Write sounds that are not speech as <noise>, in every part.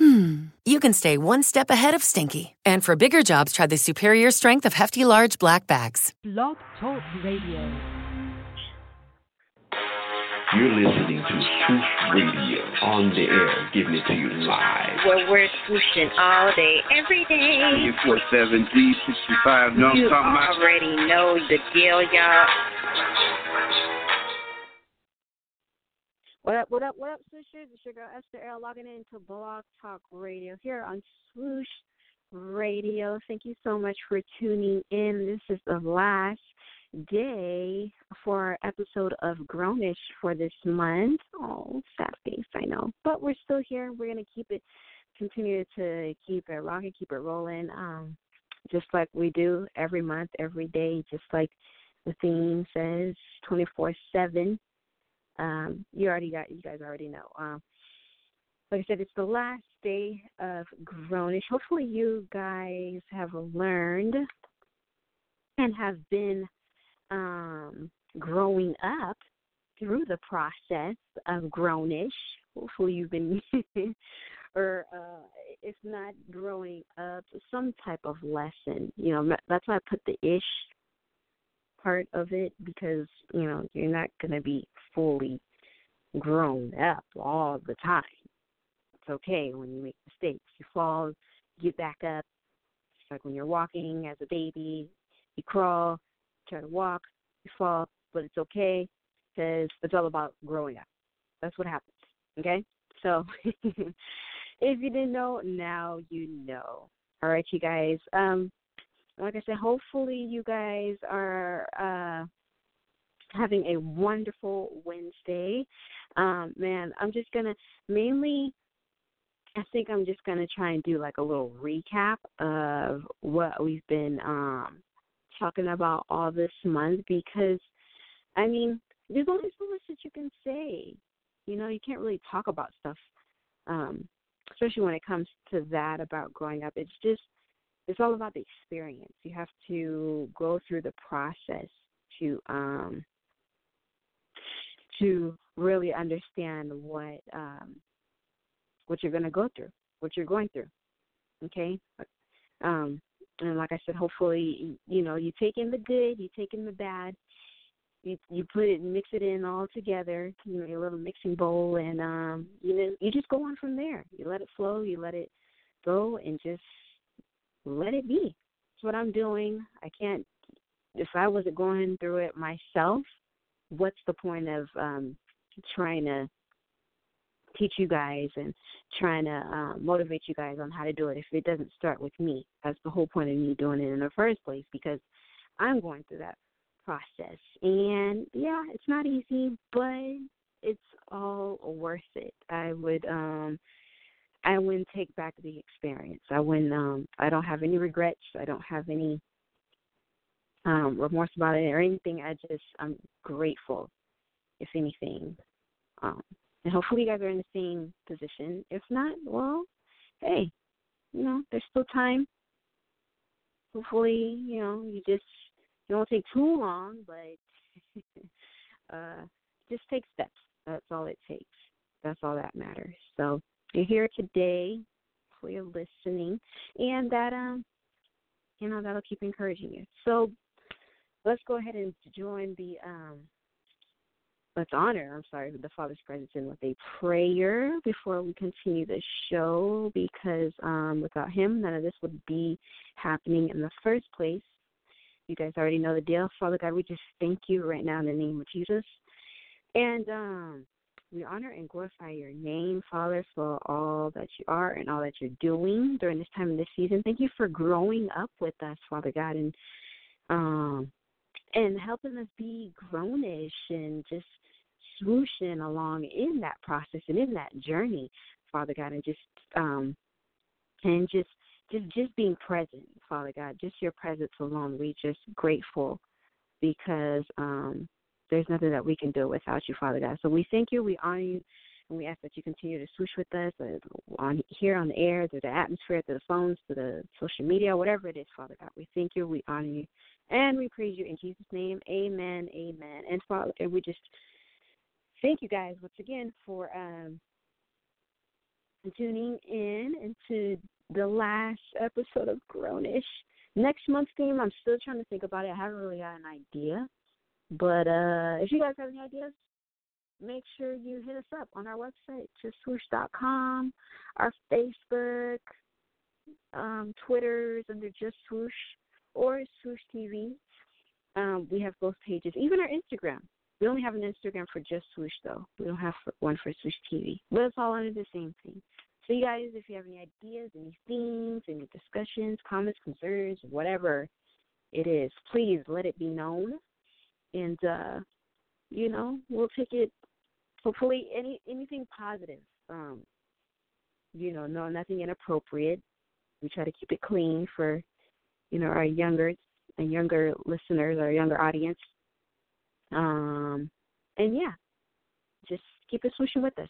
hmm, you can stay one step ahead of stinky. And for bigger jobs, try the superior strength of Hefty Large Black Bags. Blog Talk Radio. You're listening to Swoosh Radio on the air, giving it to you live. Where we're swooshing all day, every day. 247 G65, know I'm You talking about? already know the deal, y'all. What up, what up, what up, Swooshers? It's your girl Esther L logging into Blog Talk Radio here on Swoosh Radio. Thank you so much for tuning in. This is the last day for our episode of Grownish for this month. Oh, sad face, I know. But we're still here. We're gonna keep it continue to keep it rocking, keep it rolling. Um, just like we do every month, every day, just like the theme says, twenty four seven um, you already got you guys already know. Um, like I said, it's the last day of Grownish. Hopefully, you guys have learned and have been um, growing up through the process of Grownish. Hopefully, you've been, <laughs> or uh, if not growing up, some type of lesson. You know, that's why I put the ish part of it because you know you're not going to be fully grown up all the time. It's okay when you make mistakes. You fall, you get back up. It's like when you're walking as a baby, you crawl, try to walk, you fall, but it's okay because it's all about growing up. That's what happens. Okay? So <laughs> if you didn't know, now you know. All right, you guys. Um like I said, hopefully you guys are uh having a wonderful Wednesday. Um, man, I'm just gonna mainly I think I'm just gonna try and do like a little recap of what we've been um talking about all this month because I mean, there's only so much that you can say. You know, you can't really talk about stuff, um, especially when it comes to that about growing up. It's just it's all about the experience. You have to go through the process to um to really understand what um what you're going to go through, what you're going through. Okay? Um and like I said, hopefully you know, you take in the good, you take in the bad, you you put it mix it in all together, you know, your little mixing bowl and um you know, you just go on from there. You let it flow, you let it go and just let it be. That's what I'm doing. I can't if I wasn't going through it myself, what's the point of um trying to teach you guys and trying to uh, motivate you guys on how to do it if it doesn't start with me? That's the whole point of me doing it in the first place because I'm going through that process. And yeah, it's not easy, but it's all worth it. I would um I wouldn't take back the experience. I wouldn't um I don't have any regrets. I don't have any um remorse about it or anything. I just I'm grateful, if anything. Um and hopefully you guys are in the same position. If not, well, hey, you know, there's still time. Hopefully, you know, you just it won't take too long, but <laughs> uh just take steps. That's all it takes. That's all that matters. So you're here today for your listening and that um you know that'll keep encouraging you. So let's go ahead and join the um let's honor i'm sorry the father's presence in with a prayer before we continue the show because um without him none of this would be happening in the first place. You guys already know the deal. Father god we just thank you right now in the name of jesus. And um we honor and glorify your name, Father, for all that you are and all that you're doing during this time of this season. Thank you for growing up with us, Father God, and um and helping us be grownish and just swooshing along in that process and in that journey, Father God, and just um and just just just being present, Father God, just your presence alone. We just grateful because um there's nothing that we can do without you, Father God. So we thank you, we honor you, and we ask that you continue to swoosh with us uh, on here on the air, through the atmosphere, through the phones, through the social media, whatever it is, Father God. We thank you, we honor you, and we praise you in Jesus' name. Amen, amen. And Father, and we just thank you guys once again for um tuning in into the last episode of Grownish. Next month's theme, I'm still trying to think about it. I haven't really got an idea. But uh if you guys have any ideas, make sure you hit us up on our website, justswoosh.com, our Facebook, um, Twitter's under Just Swoosh or Swoosh TV. Um, we have both pages, even our Instagram. We only have an Instagram for Just Swoosh though. We don't have one for Swoosh TV, but it's all under the same thing. So you guys, if you have any ideas, any themes, any discussions, comments, concerns, whatever it is, please let it be known, and uh, you know we'll take it. Hopefully, any anything positive. Um, you know, no nothing inappropriate. We try to keep it clean for you know our younger and younger listeners, our younger audience. Um, and yeah, just keep it swooshing with us.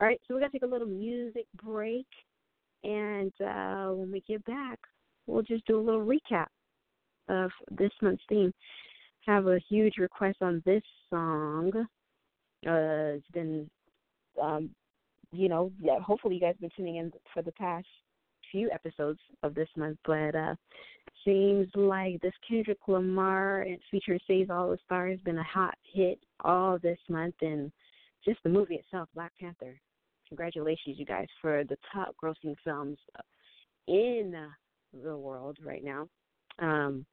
All right, so we're gonna take a little music break, and uh, when we get back, we'll just do a little recap of this month's theme. Have a huge request on this song. Uh, it's been, um, you know, yeah, hopefully you guys have been tuning in for the past few episodes of this month, but uh seems like this Kendrick Lamar and featuring SZA All the Stars has been a hot hit all this month and just the movie itself, Black Panther. Congratulations, you guys, for the top grossing films in the world right now. Um,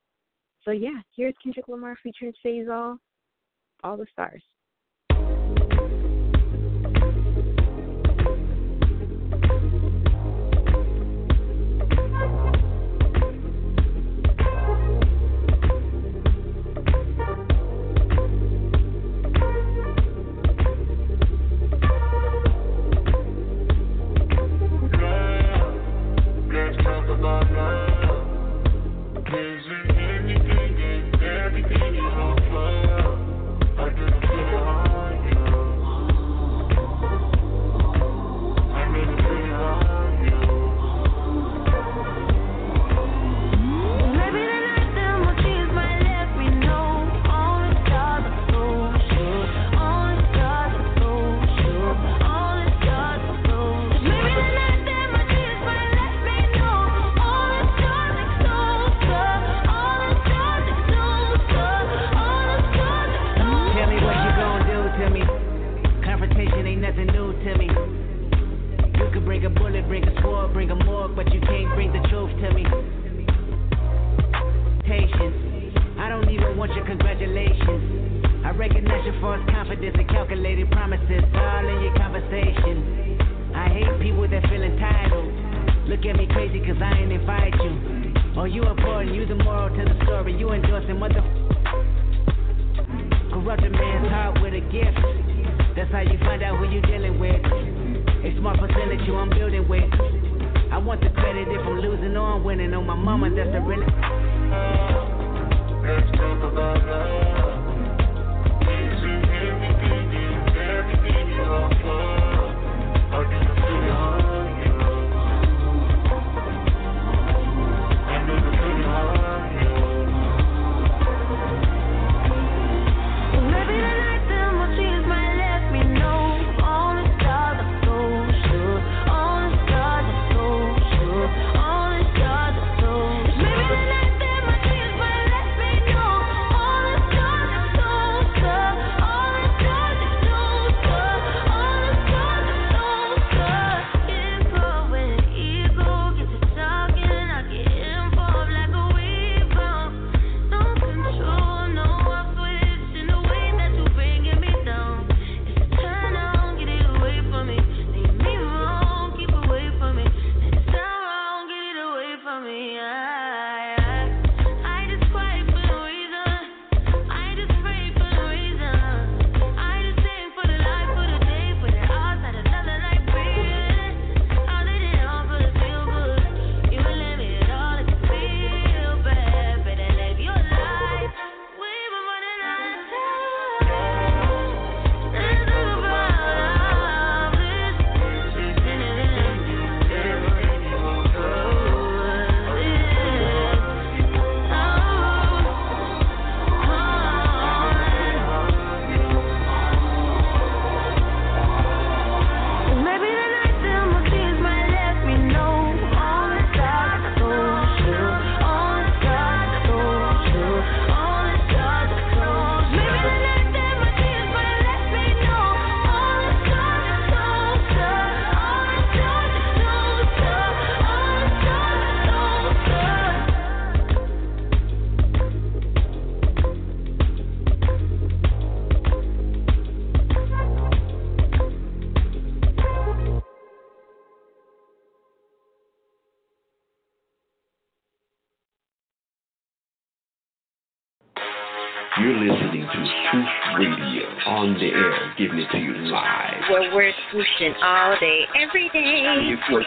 so yeah, here's Kendrick Lamar featuring SZA, All the Stars. That's how you find out who you're dealing with. A smart percentage you I'm building with. I want the credit if I'm losing or I'm winning. On my mama, that's the rent. real.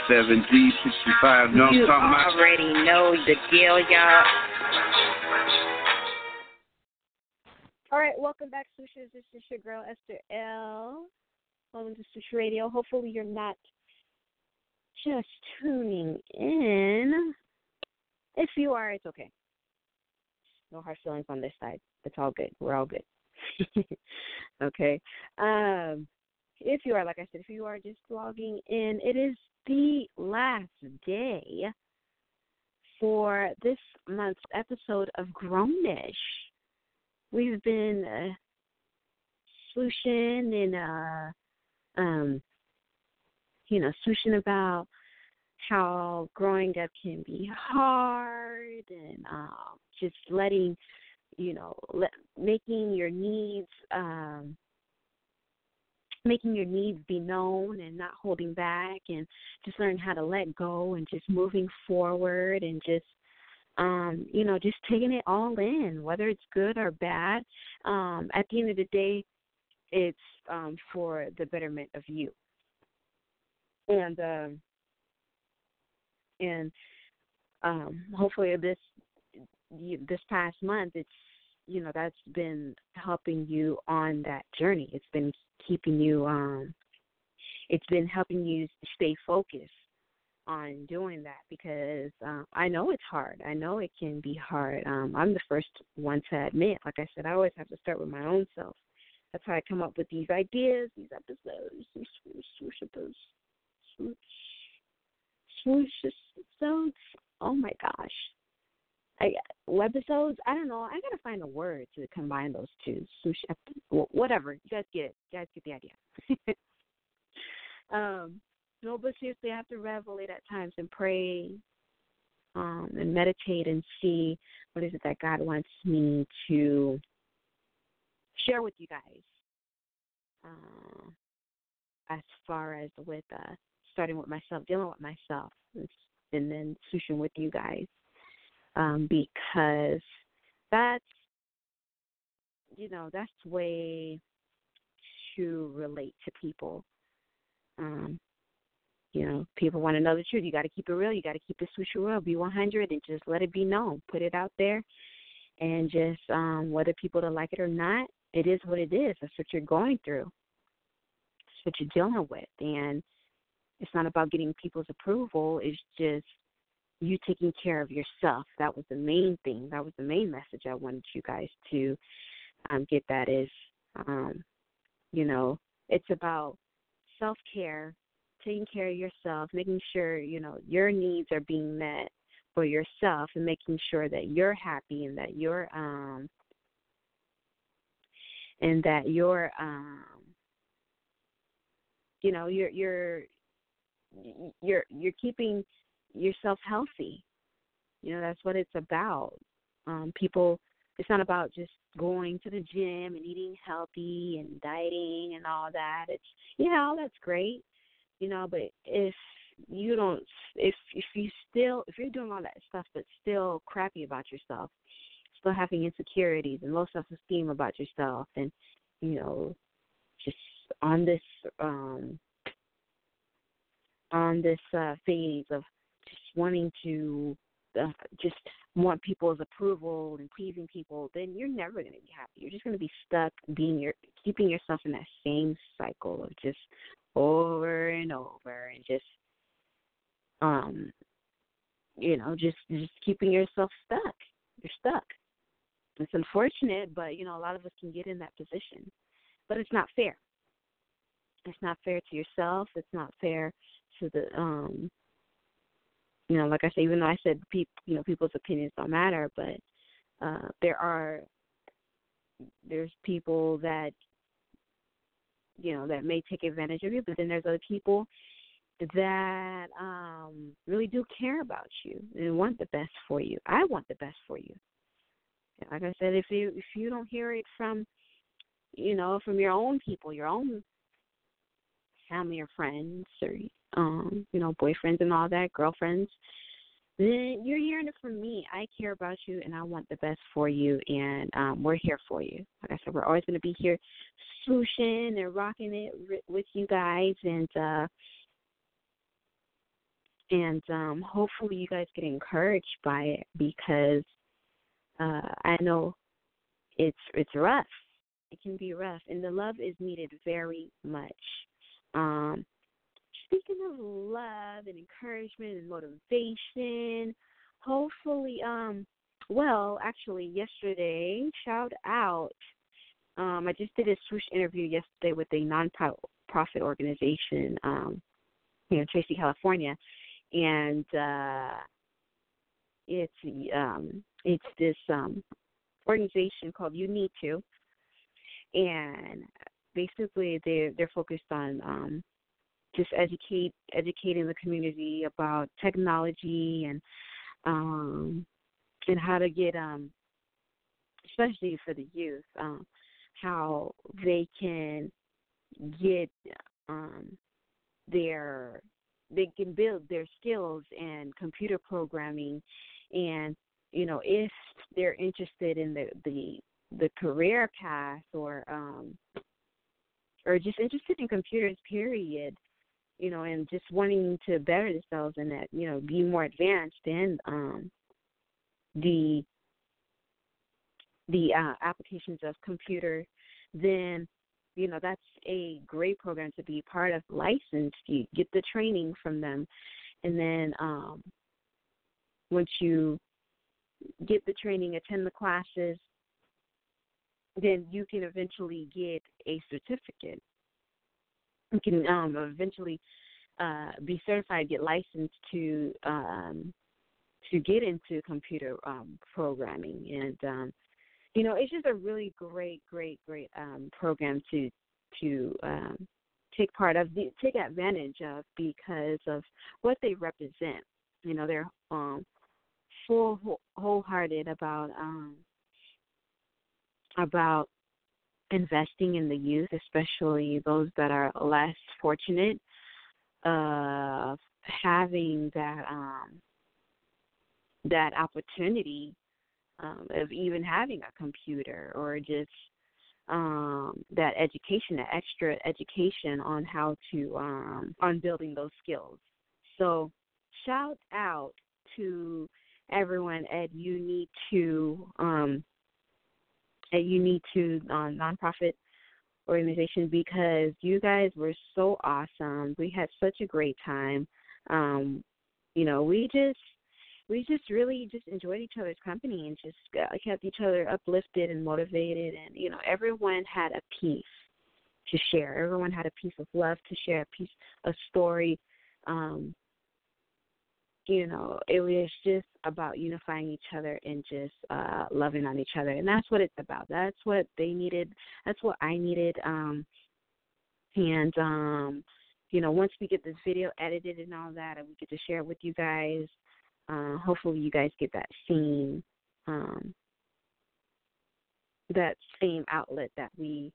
Day. 47 D65 know You I'm talking about? already know the deal, y'all. All right, welcome back, Swooshers. This is your girl Esther L. Welcome to Swoosh Radio. Hopefully, you're not just tuning in. If you are, it's okay. No hard feelings on this side. It's all good. We're all good. <laughs> okay. Um, if you are, like I said, if you are just logging in, it is the last day for this month's episode of Grownish. We've been uh, swooshing and uh, um, you know, swooshing about how growing up can be hard and um, just letting you know let, making your needs um making your needs be known and not holding back and just learn how to let go and just moving forward and just um you know just taking it all in whether it's good or bad. Um at the end of the day it's um for the betterment of you. And um and um hopefully this this past month it's you know that's been helping you on that journey it's been keeping you um it's been helping you stay focused on doing that because um I know it's hard. I know it can be hard. Um I'm the first one to admit, like I said, I always have to start with my own self. That's how I come up with these ideas, these episodes, these swoosh episodes, swoosh swoosh episodes. Oh my gosh. I webisodes. I don't know. I gotta find a word to combine those two. Wh- whatever. You guys get it. You guys get the idea. <laughs> um, no, but seriously, I have to revel it at times and pray, um, and meditate and see what is it that God wants me to share with you guys. Uh, as far as with uh, starting with myself, dealing with myself, and then swooshing with you guys um, because that's you know that's the way to relate to people. Um, you know, people want to know the truth. You got to keep it real. You got to keep it swoosh real. Be 100 and just let it be known. Put it out there, and just um, whether people like it or not, it is what it is. That's what you're going through. That's what you're dealing with, and it's not about getting people's approval. It's just you taking care of yourself. That was the main thing. That was the main message I wanted you guys to um, get. That is, um, you know, it's about self care, taking care of yourself, making sure you know your needs are being met for yourself, and making sure that you're happy and that you're um and that you're um you know you're you're you're you're keeping yourself healthy. You know, that's what it's about. Um, people, it's not about just going to the gym and eating healthy and dieting and all that. It's yeah, all that's great, you know. But if you don't, if if you still, if you're doing all that stuff but still crappy about yourself, still having insecurities and low self esteem about yourself, and you know, just on this um on this uh phase of wanting to uh, just want people's approval and pleasing people, then you're never going to be happy. You're just going to be stuck being your keeping yourself in that same cycle of just over and over and just um you know just just keeping yourself stuck. You're stuck. It's unfortunate, but you know a lot of us can get in that position. But it's not fair. It's not fair to yourself. It's not fair to the um you know, like I said, even though I said people, you know, people's opinions don't matter, but uh, there are there's people that you know that may take advantage of you, but then there's other people that um really do care about you and want the best for you. I want the best for you. Like I said, if you if you don't hear it from you know from your own people, your own family or friends or um, you know, boyfriends and all that, girlfriends, then you're hearing it from me. I care about you and I want the best for you, and um, we're here for you. Like I said, we're always going to be here swooshing and rocking it with you guys, and uh, and um, hopefully you guys get encouraged by it because uh, I know it's it's rough. It can be rough, and the love is needed very much. Um, speaking of love and encouragement and motivation, hopefully, um, well, actually, yesterday, shout out. Um, I just did a swoosh interview yesterday with a non-profit organization um, here in Tracy, California, and uh, it's um, it's this um, organization called You Need To, and basically they they're focused on um, just educate educating the community about technology and um, and how to get um, especially for the youth um, how they can get um, their they can build their skills in computer programming and you know if they're interested in the the the career path or um or just interested in computers period you know and just wanting to better themselves and that you know be more advanced in um the the uh, applications of computer then you know that's a great program to be part of licensed you get the training from them. And then um once you get the training attend the classes then you can eventually get a certificate can um eventually uh be certified get licensed to um to get into computer um programming and um you know, it's just a really great, great, great um, program to to um, take part of, the, take advantage of because of what they represent. You know, they're um, full wholehearted about um, about investing in the youth, especially those that are less fortunate of having that um, that opportunity um, of even having a computer or just um, that education, that extra education on how to um, on building those skills. So shout out to everyone Ed. You Need to um, at You Need to uh, nonprofit organization because you guys were so awesome. We had such a great time. Um, you know, we just we just really just enjoyed each other's company and just uh, kept each other uplifted and motivated and you know everyone had a piece to share everyone had a piece of love to share a piece a story um you know it was just about unifying each other and just uh loving on each other and that's what it's about that's what they needed that's what i needed um and um you know once we get this video edited and all that and we get to share it with you guys uh, hopefully, you guys get that same um, that same outlet that we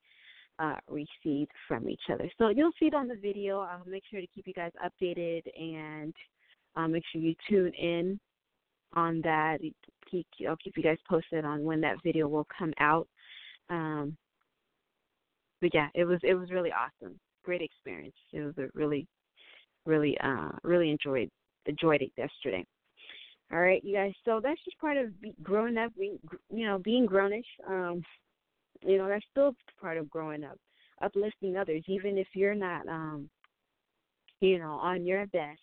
uh, received from each other. So you'll see it on the video. I'll make sure to keep you guys updated and uh, make sure you tune in on that. Keep, I'll keep you guys posted on when that video will come out. Um, but yeah, it was it was really awesome. Great experience. It was a really, really, uh, really enjoyed enjoyed it yesterday. All right, you guys. So that's just part of growing up, being, you know, being grownish. Um, you know, that's still part of growing up, uplifting others, even if you're not, um, you know, on your best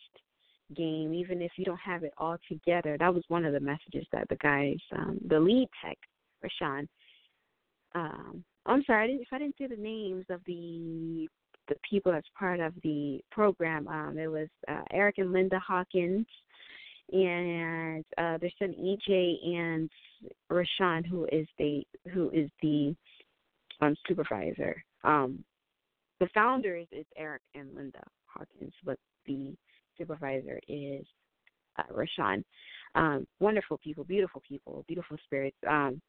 game, even if you don't have it all together. That was one of the messages that the guys, um, the lead tech, Rashawn. Um, I'm sorry, I didn't, if I didn't say the names of the the people as part of the program. Um, it was uh, Eric and Linda Hawkins and uh, there's son EJ and Rashawn, who is the who is the um, supervisor. Um, the founders is Eric and Linda Hawkins, but the supervisor is uh, Rashawn. Um, wonderful people, beautiful people, beautiful spirits. Um,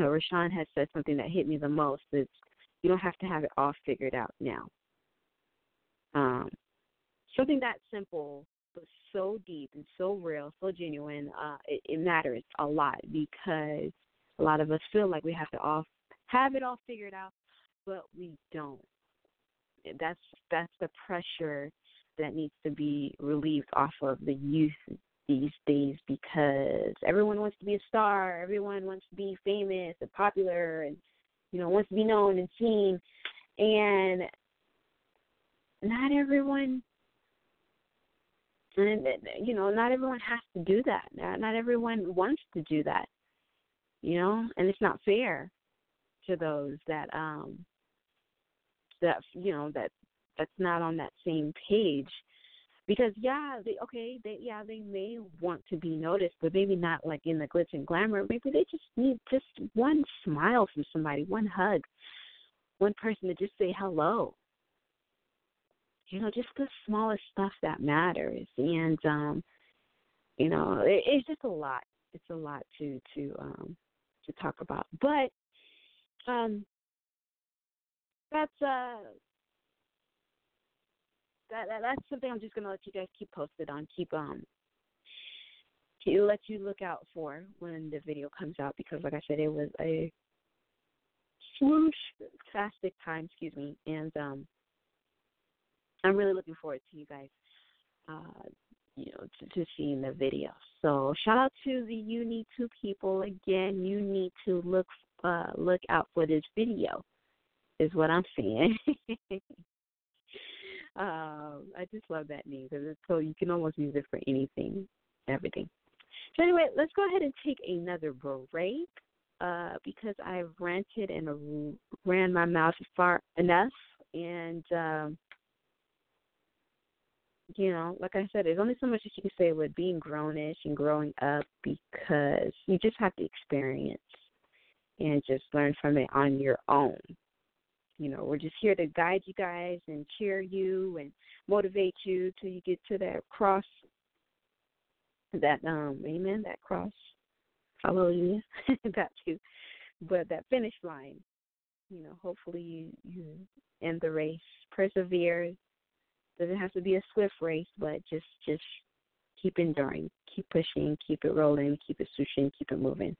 Rashawn has said something that hit me the most. Is you don't have to have it all figured out now. Um, something that simple but so deep and so real, so genuine. Uh, it, it matters a lot because a lot of us feel like we have to all have it all figured out, but we don't. That's that's the pressure that needs to be relieved off of the youth these days because everyone wants to be a star, everyone wants to be famous and popular and you know, wants to be known and seen and not everyone and you know, not everyone has to do that. Not everyone wants to do that. You know, and it's not fair to those that um that you know that that's not on that same page. Because yeah they okay they yeah they may want to be noticed but maybe not like in the glitz and glamour. Maybe they just need just one smile from somebody one hug one person to just say hello. You know just the smallest stuff that matters. And um you know it, it's just a lot. It's a lot to to um to talk about. But um that's uh that, that that's something I'm just gonna let you guys keep posted on. Keep um to let you look out for when the video comes out because like I said it was a swoosh fastic time, excuse me, and um I'm really looking forward to you guys uh you know, to, to seeing the video. So shout out to the you need to people again. You need to look uh look out for this video is what I'm saying. <laughs> Um, I just love that name because it's so you can almost use it for anything, everything. So anyway, let's go ahead and take another break uh, because I've ranted and ran my mouth far enough, and um, you know, like I said, there's only so much that you can say with being grownish and growing up because you just have to experience and just learn from it on your own. You know, we're just here to guide you guys and cheer you and motivate you till you get to that cross, that um, amen, that cross. Hallelujah, <laughs> got you. But that finish line, you know, hopefully you you end the race, persevere. Doesn't have to be a swift race, but just just keep enduring, keep pushing, keep it rolling, keep it swooshing, keep it moving,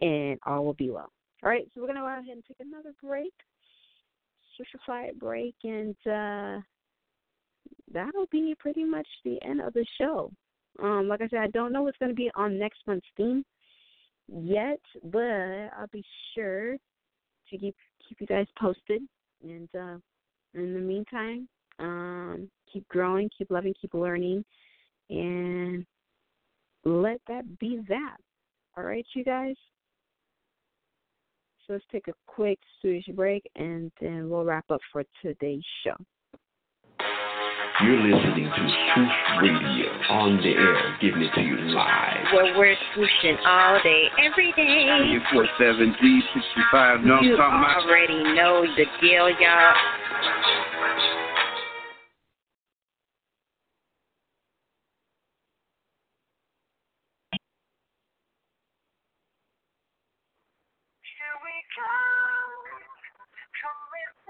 and all will be well. All right, so we're gonna go ahead and take another break quiet break, and uh, that'll be pretty much the end of the show. Um, like I said, I don't know what's going to be on next month's theme yet, but I'll be sure to keep keep you guys posted. And uh, in the meantime, um, keep growing, keep loving, keep learning, and let that be that. All right, you guys. So let's take a quick Swedish break and then we'll wrap up for today's show. You're listening to Swoosh Radio on the air, giving it to you live. Where we're swooshing all day, every day. 47 G65, no, you I'm already know the deal, y'all.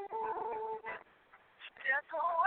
别走。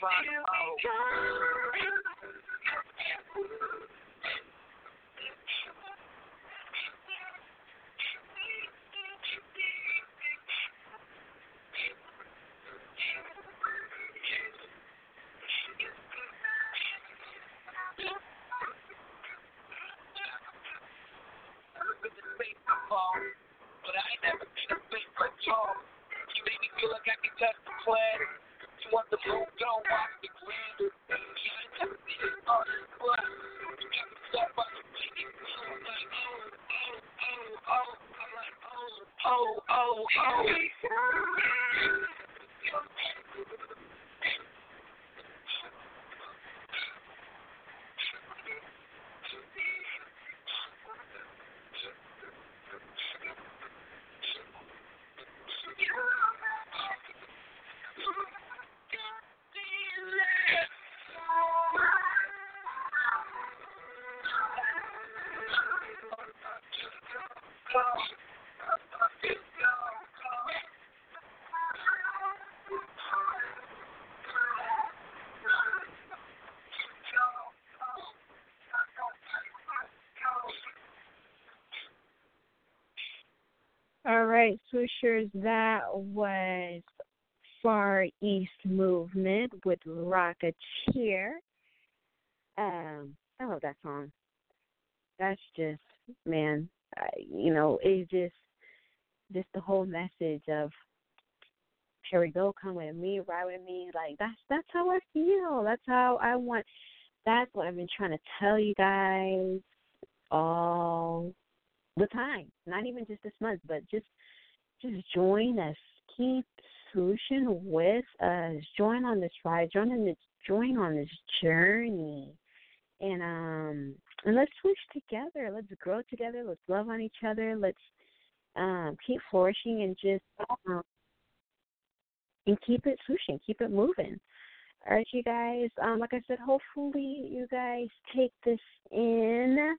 Fuck. Right, swooshers, that was Far East Movement with Rocketeer. Um, I love that song. That's just, man, I, you know, it's just, just the whole message of here we go, come with me, ride with me. Like that's that's how I feel. That's how I want. That's what I've been trying to tell you guys all the time. Not even just this month, but just just join us. Keep swooshing with us. Join on this ride. Join on this join on this journey. And um and let's swoosh together. Let's grow together. Let's love on each other. Let's um keep flourishing and just um, and keep it swooshing, keep it moving. All right, you guys. Um, like I said, hopefully you guys take this in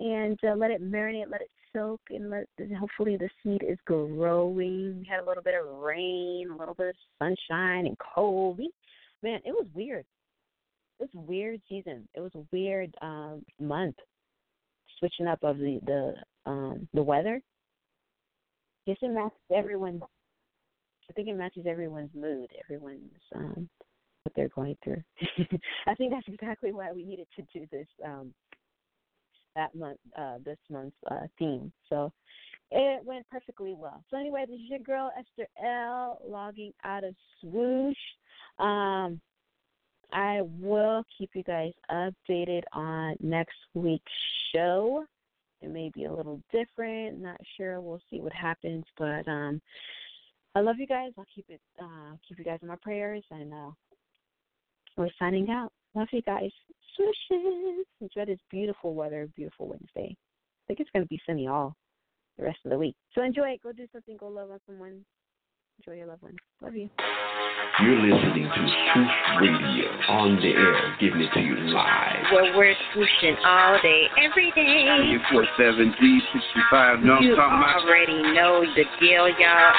and uh, let it marinate, let it soak, and let hopefully the seed is growing. We had a little bit of rain, a little bit of sunshine, and cold. Man, it was weird. It was weird season. It was a weird um, month. Switching up of the the um, the weather. Just it matches everyone's. I think it matches everyone's mood, everyone's um, what they're going through. <laughs> I think that's exactly why we needed to do this um, that month, uh, this month's uh, theme. So it went perfectly well. So anyway, this is your girl Esther L logging out of Swoosh. Um, I will keep you guys updated on next week's show. It may be a little different, not sure. We'll see what happens, but um, I love you guys. I'll keep it uh, keep you guys in my prayers, and uh, we're signing out. Love you guys. Swooshes. Enjoy this beautiful weather, beautiful Wednesday. I think it's going to be sunny all the rest of the week. So enjoy it. Go do something. Go love on someone. Enjoy your loved ones. Love you. You're listening to Swoosh Radio on the air, giving it to you live. Where we're swooshing all day, every day. 847 G65. Know what I'm You talking about? already know the deal, y'all.